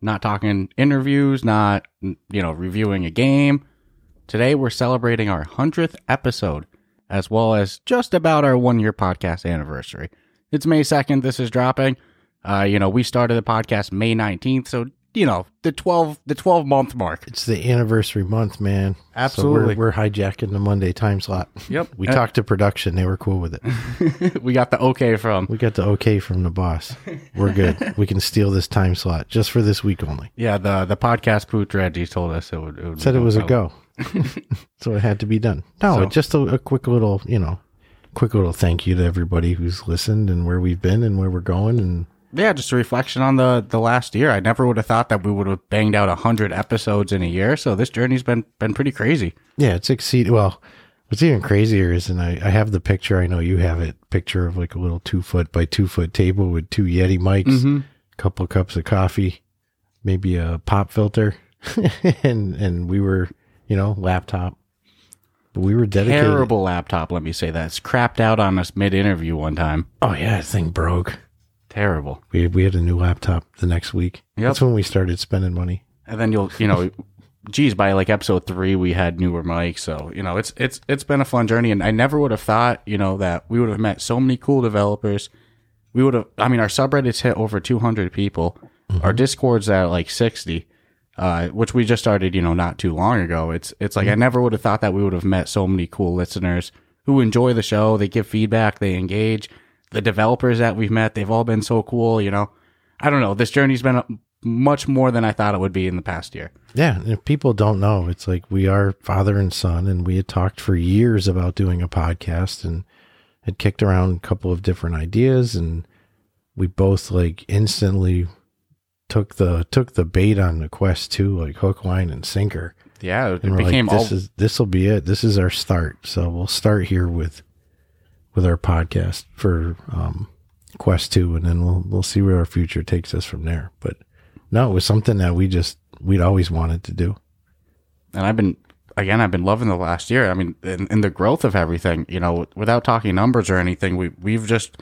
Not talking interviews, not, you know, reviewing a game. Today we're celebrating our 100th episode, as well as just about our one year podcast anniversary. It's May 2nd, this is dropping. Uh, you know, we started the podcast May 19th, so you know the 12 the 12 month mark. It's the anniversary month man. Absolutely. So we're, we're, hijacking the monday time slot. Yep. We talked to production. They were cool with it. We got the okay from. We got the okay from the boss. We're good. We can steal this time slot just for this week only. Yeah the the podcast pooch reggie told us it would, it would said it was a go. So it had to be done. No so, just a, a quick little you know quick little thank you to everybody who's listened and where we've been and where we're going and yeah, just a reflection on the the last year. I never would have thought that we would have banged out hundred episodes in a year. So this journey's been been pretty crazy. Yeah, it's exceeded. Well, what's even crazier is, and I, I have the picture. I know you have it. Picture of like a little two foot by two foot table with two Yeti mics, mm-hmm. a couple of cups of coffee, maybe a pop filter, and and we were, you know, laptop. But we were dedicated. Terrible laptop. Let me say that. It's crapped out on us mid interview one time. Oh yeah, thing broke. Terrible. We we had a new laptop the next week. Yep. That's when we started spending money. And then you'll you know, geez, by like episode three we had newer mics. So you know, it's it's it's been a fun journey, and I never would have thought you know that we would have met so many cool developers. We would have. I mean, our subreddits hit over 200 people. Mm-hmm. Our Discord's at like 60. Uh, which we just started, you know, not too long ago. It's it's like mm-hmm. I never would have thought that we would have met so many cool listeners who enjoy the show. They give feedback, they engage the developers that we've met, they've all been so cool. You know, I don't know. This journey's been much more than I thought it would be in the past year. Yeah. if people don't know, it's like we are father and son, and we had talked for years about doing a podcast and had kicked around a couple of different ideas. And we both like instantly took the took the bait on the Quest Two, like hook, line, and sinker. Yeah, it and became like, this all... is this will be it. This is our start. So we'll start here with with our podcast for um, Quest Two, and then we'll we'll see where our future takes us from there. But no, it was something that we just we'd always wanted to do. And I've been again, I've been loving the last year. I mean, in, in the growth of everything, you know, without talking numbers or anything, we we've just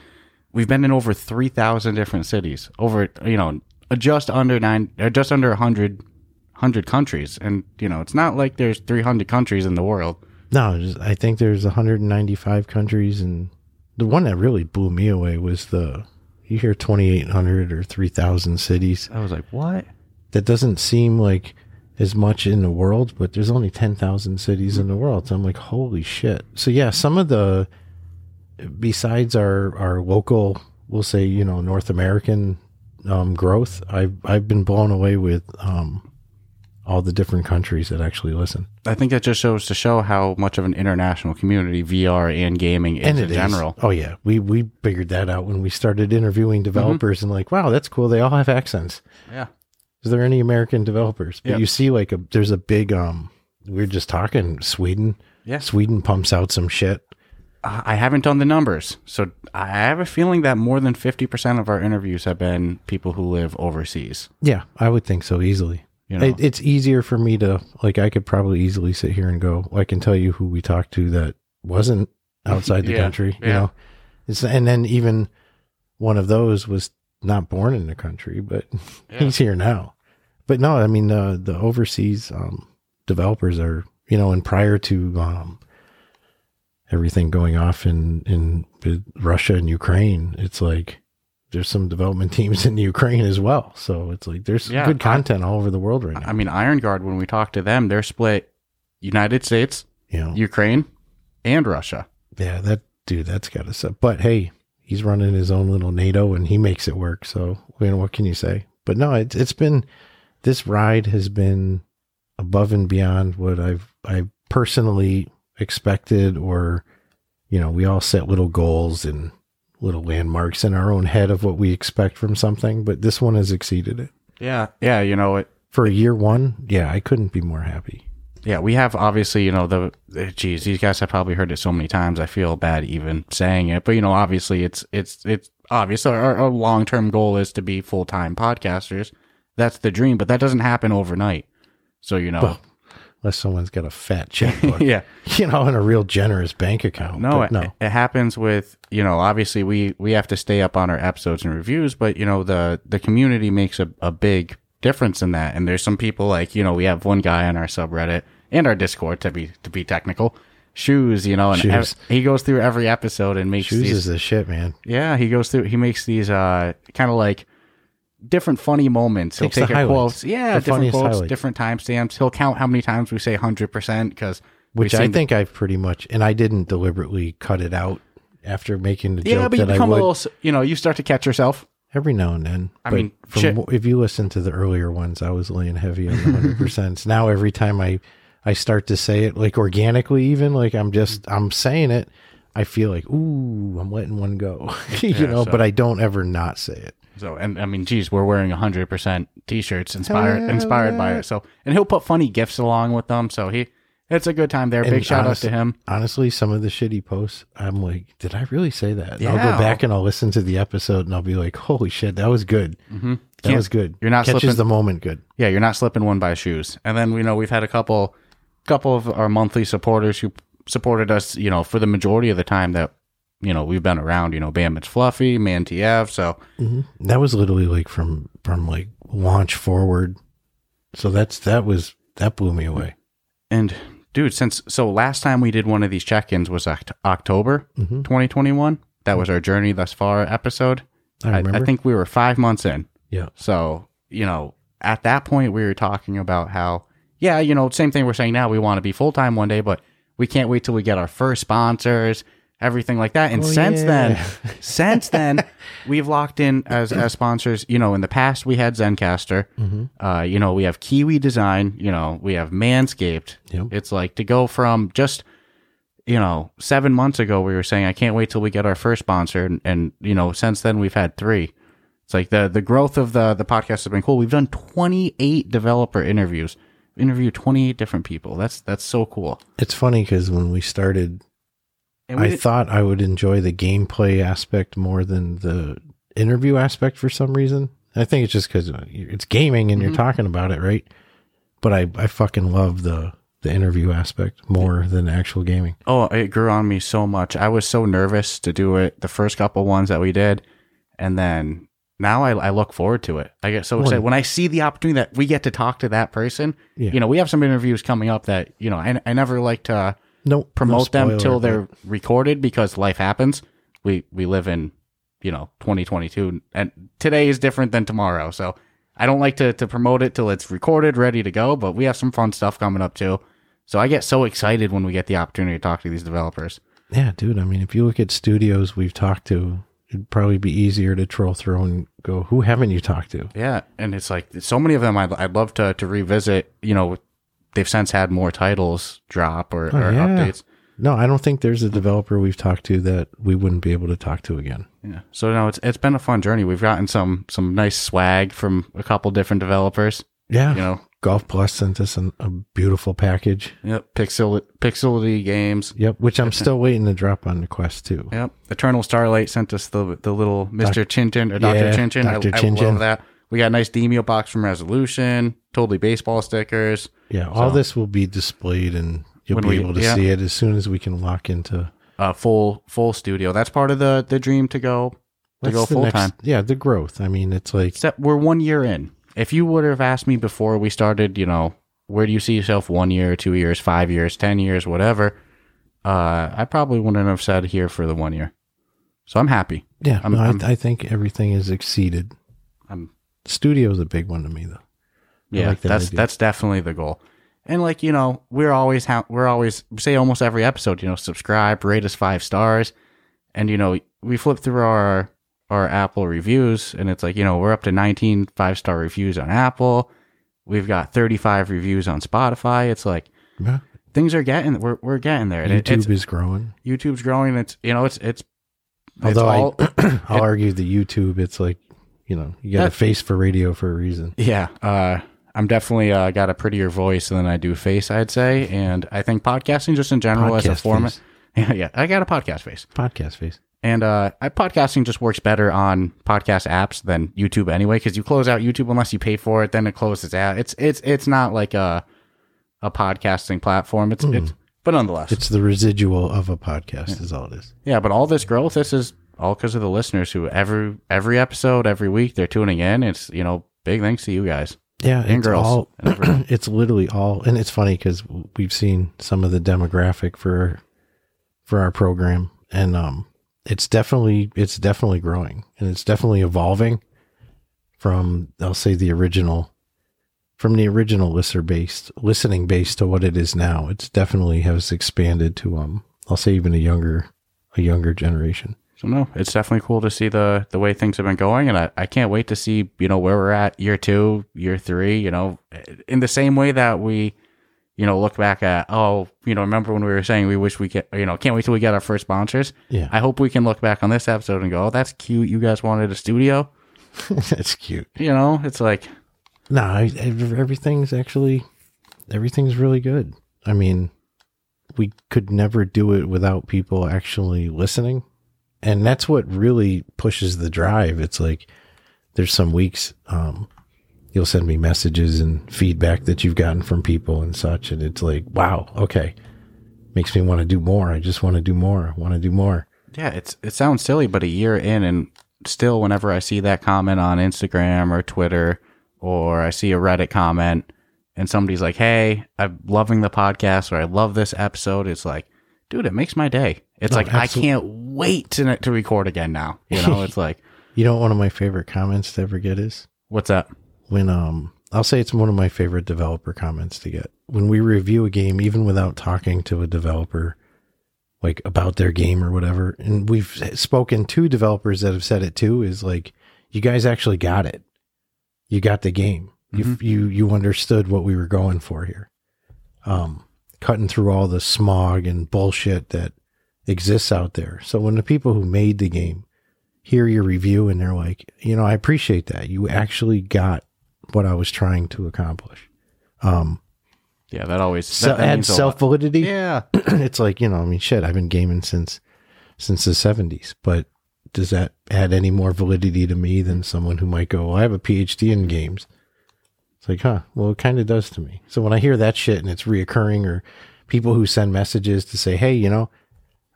we've been in over three thousand different cities, over you know, just under nine, just under 100, 100 countries, and you know, it's not like there's three hundred countries in the world. No, just, I think there's 195 countries, and the one that really blew me away was the you hear 2,800 or 3,000 cities. I was like, what? That doesn't seem like as much in the world, but there's only 10,000 cities in the world. So I'm like, holy shit. So yeah, some of the besides our our local, we'll say, you know, North American um, growth, I've I've been blown away with um, all the different countries that actually listen. I think that just shows to show how much of an international community VR and gaming is and in general. Oh yeah, we we figured that out when we started interviewing mm-hmm. developers mm-hmm. and like, wow, that's cool. They all have accents. Yeah. Is there any American developers? But yep. you see, like a there's a big um. We are just talking Sweden. Yeah. Sweden pumps out some shit. I haven't done the numbers, so I have a feeling that more than fifty percent of our interviews have been people who live overseas. Yeah, I would think so easily. You know? it, it's easier for me to like. I could probably easily sit here and go. I can tell you who we talked to that wasn't outside the yeah, country. You know, it's and then even one of those was not born in the country, but yeah. he's here now. But no, I mean uh, the overseas um, developers are you know, and prior to um, everything going off in in Russia and Ukraine, it's like there's some development teams in Ukraine as well. So it's like there's yeah, good content I, all over the world right now. I mean, Iron Guard, when we talk to them, they're split United States, know, Ukraine, and Russia. Yeah, that dude, that's got to suck. But hey, he's running his own little NATO and he makes it work. So you know, what can you say? But no, it's it's been this ride has been above and beyond what I've I personally expected or you know, we all set little goals and little landmarks in our own head of what we expect from something, but this one has exceeded it. Yeah, yeah. You know, it, for year one, yeah, I couldn't be more happy. Yeah, we have obviously, you know, the, the geez, these guys have probably heard it so many times. I feel bad even saying it, but you know, obviously, it's it's it's obvious. Our, our long term goal is to be full time podcasters. That's the dream, but that doesn't happen overnight. So you know, Well, unless someone's got a fat checkbook, yeah, you know, and a real generous bank account. no, But it, it happens with you know. Obviously, we we have to stay up on our episodes and reviews, but you know, the the community makes a, a big difference in that. And there's some people like you know, we have one guy on our subreddit and our Discord to be to be technical. Shoes, you know, and ev- he goes through every episode and makes Shoes these is the shit, man. Yeah, he goes through. He makes these uh kind of like different funny moments. He'll Takes the take a highlights. quotes, yeah, The different funniest quotes, highlights. different timestamps. He'll count how many times we say hundred percent because Which I think I've pretty much, and I didn't deliberately cut it out after making the yeah, joke but you that I become a would little, s- you know, you start to catch yourself. every now and then. I mean, from, shit. if you listen to the earlier ones, I was laying heavy on the hundred percent. Now every time I I start to say it, like organically, even like I'm just mm-hmm. I'm saying it, I feel like ooh, I'm letting one go, you know. But I don't ever not say it. So, and I mean, geez, we're wearing hundred percent t-shirts inspired yeah, inspired by it. So, and he'll put funny gifts along with them. So he, it's a good time there. Big shout honest- out to him. Honestly, some of the shitty posts, I'm like, did I really say that? And I'll go back and I'll listen to the episode and I'll be like, holy shit, that was good. Mm-hmm. That was good. you're not catches slipping- the moment good. Yeah, you're not slipping one by shoes. And then you know we've had a couple, couple of our monthly supporters who supported us. You know, for the majority of the time that you know we've been around. You know, Bam, it's Fluffy, Man TF. So That was literally like from from like launch forward. So that's that was that blew me away. and dude, since so last time we did one of these check-ins was Oct- October Mhm. 2021. That was our journey thus far episode. I I, remember. I think we were five months in. Yeah. So, you know, at that point, we were talking about how, yeah, you know, same thing we're saying now. We want to be full time one day, but we can't wait till we get our first sponsors, everything like that. And Oh, since yeah. then, since then, we've locked in as, as sponsors. You know, in the past, we had Zencastr. Mm-hmm. Uh, you know, we have Kiwi Design. You know, we have Manscaped. Yep. It's like to go from just you know, seven months ago we were saying I can't wait till we get our first sponsor, and, and you know, since then we've had three. It's like the the growth of the the podcast has been cool. We've done twenty eight developer interviews, interview twenty eight different people. That's that's so cool. It's funny because when we started, I did- thought I would enjoy the gameplay aspect more than the interview aspect for some reason. I think it's just because it's gaming and Mm-hmm. you're talking about it, right? But I, I fucking love the the interview aspect more than actual gaming. oh, it grew on me so much. I was so nervous to do it the first couple ones that we did, and then now I, I look forward to it. I get so excited when I see the opportunity that we get to talk to that person. Yeah. You know, we have some interviews coming up that you know I, I never like to. Nope, promote no them till they're recorded because life happens. We we live in you know 2022 and today is different than tomorrow. So I don't like to to promote it till it's recorded, ready to go. But we have some fun stuff coming up too. So I get so excited when we get the opportunity to talk to these developers. Yeah, dude. I mean, if you look at studios we've talked to, it'd probably be easier to troll through and go, "Who haven't you talked to?" Yeah, and it's like so many of them I'd, I'd love to to revisit. You know, they've since had more titles drop or, or Oh, yeah. updates. No, I don't think there's a developer we've talked to that we wouldn't be able to talk to again. Yeah. So no, it's it's been a fun journey. We've gotten some some nice swag from a couple different developers. Yeah, You know, Golf Plus sent us an, a beautiful package. Yep, Pixel Pixelity Games. Yep, which I'm still waiting to drop on the Quest Two. Yep, Eternal Starlight sent us the the little Mister Chinchin or Doctor yeah, Chinchin. I, Dr. I love that. We got a nice Demeo box from Resolution. Totally baseball stickers. Yeah, all So- this will be displayed and you'll be we- able to yeah. see it as soon as we can lock into Uh, full full studio. That's part of the the dream to go to go full next- time. Yeah, the growth. I mean, it's like Except we're one year in. If you would have asked me before we started, you know, where do you see yourself one year, two years, five years, ten years, whatever, uh, I probably wouldn't have said here for the one year. So I'm happy. yeah, I'm- no, I'm- I, I think everything is exceeded. I'm Studio's a big one to me though. Yeah, like that that's idea. that's definitely the goal. And like you know, we're always ha- we're always say almost every episode, you know, subscribe, rate us five stars, and you know, we flip through our our Apple reviews, and it's like you know, we're up to 19 five star reviews on Apple. We've got 35 reviews on Spotify. It's like Yeah. things are getting we're we're getting there. And YouTube it's, is growing. YouTube's growing. It's you know, it's it's it's Although all, I, I'll argue the YouTube, it's like you know, you got a face for radio for a reason. Yeah. Uh, I'm definitely uh, got a prettier voice than I do face, I'd say, and I think podcasting just in general as a format. Yeah, yeah, I got a podcast face, Podcast face. and uh, I, podcasting just works better on podcast apps than YouTube anyway, because you close out YouTube unless you pay for it, then it closes out. It's it's it's not like a a podcasting platform. It's it's but nonetheless, It's the residual of a podcast, is all it is. yeah. But all this growth, this is all because of the listeners who every every episode, every week, they're tuning in. It's you know big thanks to you guys. Yeah, And it's girls. all. And it's literally all, and it's funny because we've seen some of the demographic for for our program, and um, it's definitely it's definitely growing, and it's definitely evolving from I'll say the original from the original listener based listening base to what it is now. It's definitely has expanded to um I'll say even a younger a younger generation. So no, it's definitely cool to see the the way things have been going, and I, I can't wait to see you know where we're at year two, year three. You know, in the same way that we, you know, look back at oh, you know, remember when we were saying we wish we get you know can't wait till we get our first sponsors. Yeah, I hope we can look back on this episode and go, oh, that's cute. You guys wanted a studio. that's cute. You know, it's like No, I, everything's actually everything's really good. I mean, we could never do it without people actually listening. And that's what really pushes the drive. It's like there's some weeks um you'll send me messages and feedback that you've gotten from people and such and it's like, wow, okay. Makes me want to do more. I just want to do more. I want to do more. Yeah, it's it sounds silly, but a year in, and still, whenever I see that comment on Instagram or Twitter, or I see a Reddit comment, and somebody's like, "Hey, I'm loving the podcast," or "I love this episode," it's like, dude, it makes my day. It's No, like absolute- I can't wait to to record again now. You know, it's like, You know one of my favorite comments to ever get is? what's up? when um I'll say it's one of my favorite developer comments to get. When we review a game even without talking to a developer like about their game or whatever, and we've spoken to developers that have said it too is like you guys actually got it. You got the game. You you you understood what we were going for here. Um cutting through all the smog and bullshit that exists out there. So when the people who made the game hear your review and they're like, you know, I appreciate that. You actually got what I was trying to accomplish. Um, Yeah, that always so that, that add means a lot. self validity. Yeah, it's like, you know, I mean, shit, I've been gaming since, since the seventies, but does that add any more validity to me than someone who might go, well, I have a PhD in games? It's like, huh, well, it kind of does to me. So when I hear that shit and it's reoccurring or people who send messages to say, Hey, you know,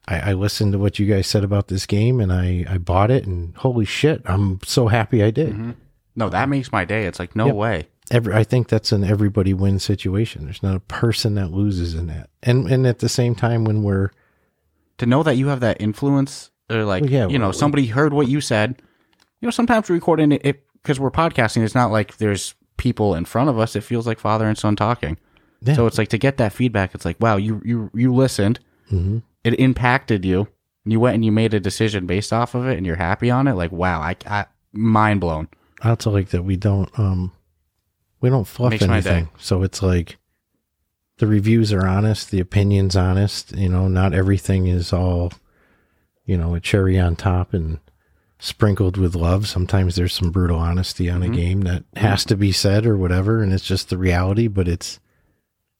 I, I listened to what you guys said about this game and I, I bought it and holy shit, I'm so happy I did. no, that makes my day. It's like no Yep. way. Every, I think that's an everybody wins situation. There's not a person that loses in that. And and at the same time, when we're to know that you have that influence or like Well, yeah, you know well, somebody heard what you said you know sometimes recording it because we're podcasting it's not like there's people in front of us it feels like father and son talking Yeah. so it's like to get that feedback it's like wow you you you listened Mhm. It impacted you and you went and you made a decision based off of it and you're happy on it like wow i, I mind blown I also like that we don't um we don't fluff Makes anything. So it's like the reviews are honest, the opinions honest. You know, not everything is all you know a cherry on top and sprinkled with love. Sometimes there's some brutal honesty on Mhm. a game that has to be said or whatever, and it's just the reality. But it's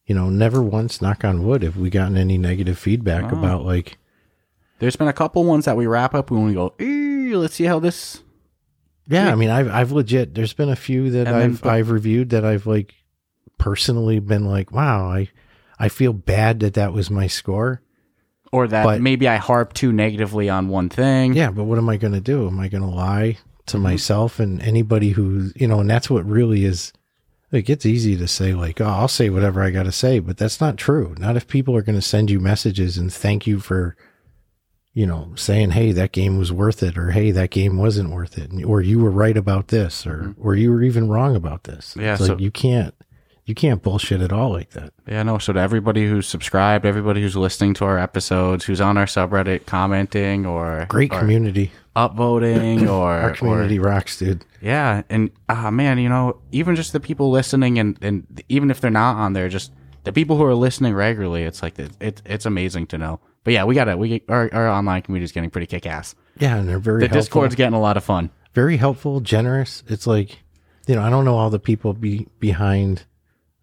you know never once, knock on wood, have we gotten any negative feedback Oh. about like there's been a couple ones that we wrap up when we go let's see how this Yeah, Yeah. I mean, I've I've legit. There's been a few that And I've the- I've reviewed that I've like personally been like, wow, I I feel bad that that was my score. or that But- maybe i harp too negatively on one thing Yeah, but what am I going to do? Am I going to lie to Mm-hmm. myself and anybody who you know? And that's what really is. Like it's easy to say like, oh, I'll say whatever I got to say, but that's not true. Not if people are going to send you messages and thank you for, you know, saying, hey, that game was worth it, or hey, that game wasn't worth it, or you were right about this, or or you were even wrong about this. Mm-hmm. Yeah, it's like so- you can't you can't bullshit at all like that. Yeah, no. So to everybody who's subscribed, everybody who's listening to our episodes, who's on our subreddit commenting or Great or community. upvoting or Our community or- rocks, dude. yeah, and ah man, you know, even just the people listening and and even if they're not on there, just the people who are listening regularly, it's like it, it it's amazing to know. But yeah, we got it. We our our online community is getting pretty kick ass. Yeah, and they're very The helpful. Discord's getting a lot of fun. very helpful, generous. It's like you know, I don't know all the people be behind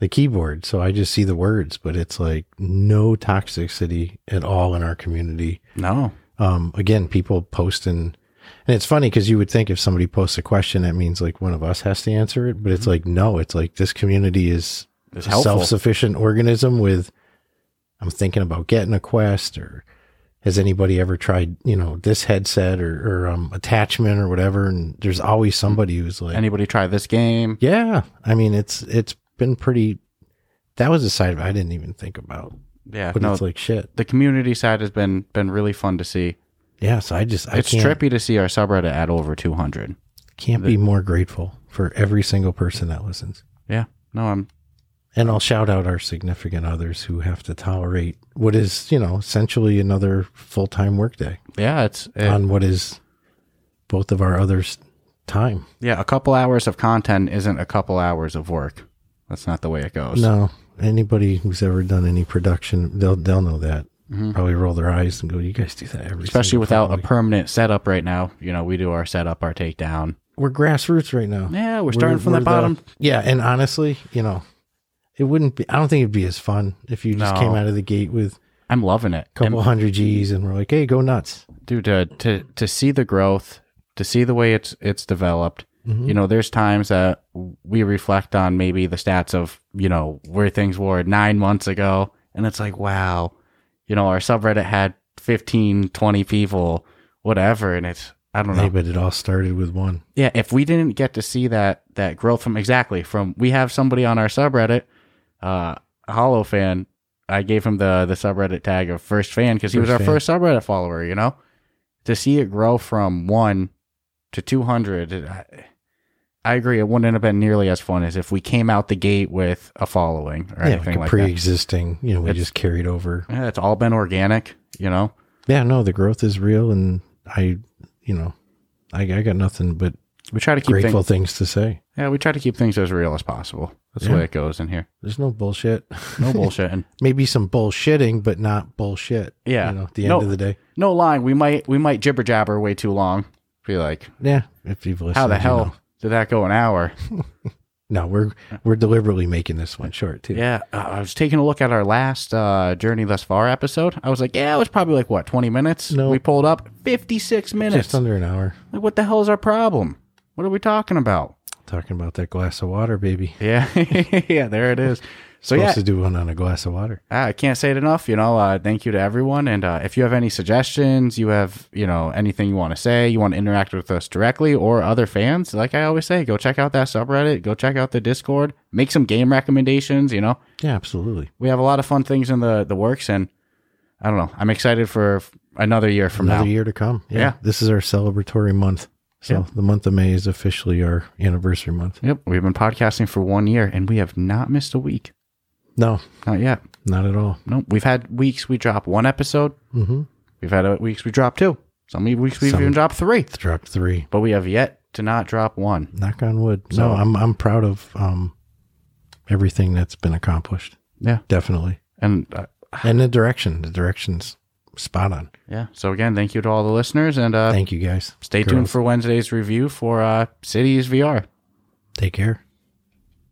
the keyboard, so I just see the words, but it's like no toxicity at all in our community. No. Um, again, people posting, and it's funny because you would think if somebody posts a question, that means like one of us has to answer it, but it's Mm-hmm. like no, it's like this community is It's a self-sufficient organism with. I'm thinking about getting a Quest, or has anybody ever tried, you know, this headset or, or um, attachment or whatever? And there's always somebody who's like, Anybody try this game? yeah, I mean, it's it's been pretty. That was a side of it I didn't even think about, Yeah. but no, it's like shit. the community side has been been really fun to see. Yeah, so I just I it's trippy to see our subreddit at over 200. can't be more grateful for every single person that listens. Yeah. No, I'm And I'll shout out our significant others who have to tolerate what is, you know, essentially another full time workday yeah, it's it, on what is both of our others' time. yeah, a couple hours of content isn't a couple hours of work. That's not the way it goes. No, anybody who's ever done any production, they'll they'll know that. Probably roll their eyes and go, "You guys do that every." Mm-hmm. Especially without a permanent setup right now. You know, we do our setup, our takedown. we're grassroots right now. Yeah, we're starting from the we're bottom. yeah, and honestly, you know, it wouldn't be. I don't think it'd be as fun if you just No. came out of the gate with I'm loving it. a couple hundred G's and we're like, "Hey, go nuts." dude to to to see the growth to see the way it's it's developed Mm-hmm. you know there's times that we reflect on maybe the stats of you know where things were nine months ago and it's like wow you know our subreddit had 15 20 people whatever and it's i don't know Hey, but it all started with one. yeah if we didn't get to see that that growth from exactly from we have somebody on our subreddit uh hollow fan i gave him the the subreddit tag of first fan because he was our fan. first subreddit follower you know to see it grow from one to 200 it- I, agree it wouldn't have been nearly as fun as if we came out the gate with a following or yeah, anything like a like that pre-existing. You know, we It's- just carried over. yeah, it's all been organic you know Yeah, no, the growth is real, and I, you know, I, I got nothing but we try to keep grateful things things to say. yeah we try to keep things as real as possible that's the way it goes in here There's no bullshit. no bullshitting Maybe some bullshitting, but not bullshit. Yeah. you know, at the end No. of the day. no lying we might we might jibber jabber way too long be like Yeah, if you've listened, how the you hell know. Did that go an hour No, we're we're deliberately making this one short too. yeah uh, i was taking a look at our last uh journey thus far episode i was like yeah it was probably like what 20 minutes No. we pulled up 56 minutes just under an hour. like what the hell is our problem what are we talking about Talking about that glass of water, baby. yeah yeah there it is so Supposed yeah to do one on a glass of water. I can't say it enough. You know, uh, thank you to everyone. And uh, if you have any suggestions, you have, you know, anything you want to say, you want to interact with us directly or other fans, like I always say, go check out that subreddit, go check out the Discord, make some game recommendations. You know, Yeah, absolutely. we have a lot of fun things in the the works, and I don't know. I'm excited for another year from Another now. year to come. Yeah. Yeah. This is our celebratory month. So Yeah. the month of May is officially our anniversary month. Yep, we've been podcasting for one year, and we have not missed a week. No, Not yet. not at all. No, we've had weeks we drop one episode. Mm-hmm. We've had weeks we drop two. Some weeks we've Some- even dropped three. Dropped three. but we have yet to not drop one. Knock on wood. So- no, I'm I'm proud of um everything that's been accomplished. Yeah, Definitely. and uh, And the direction. The direction's spot on. yeah. So again, thank you to all the listeners, and uh, Thank you guys. stay tuned for Wednesday's review for uh, Cities VR. Take care.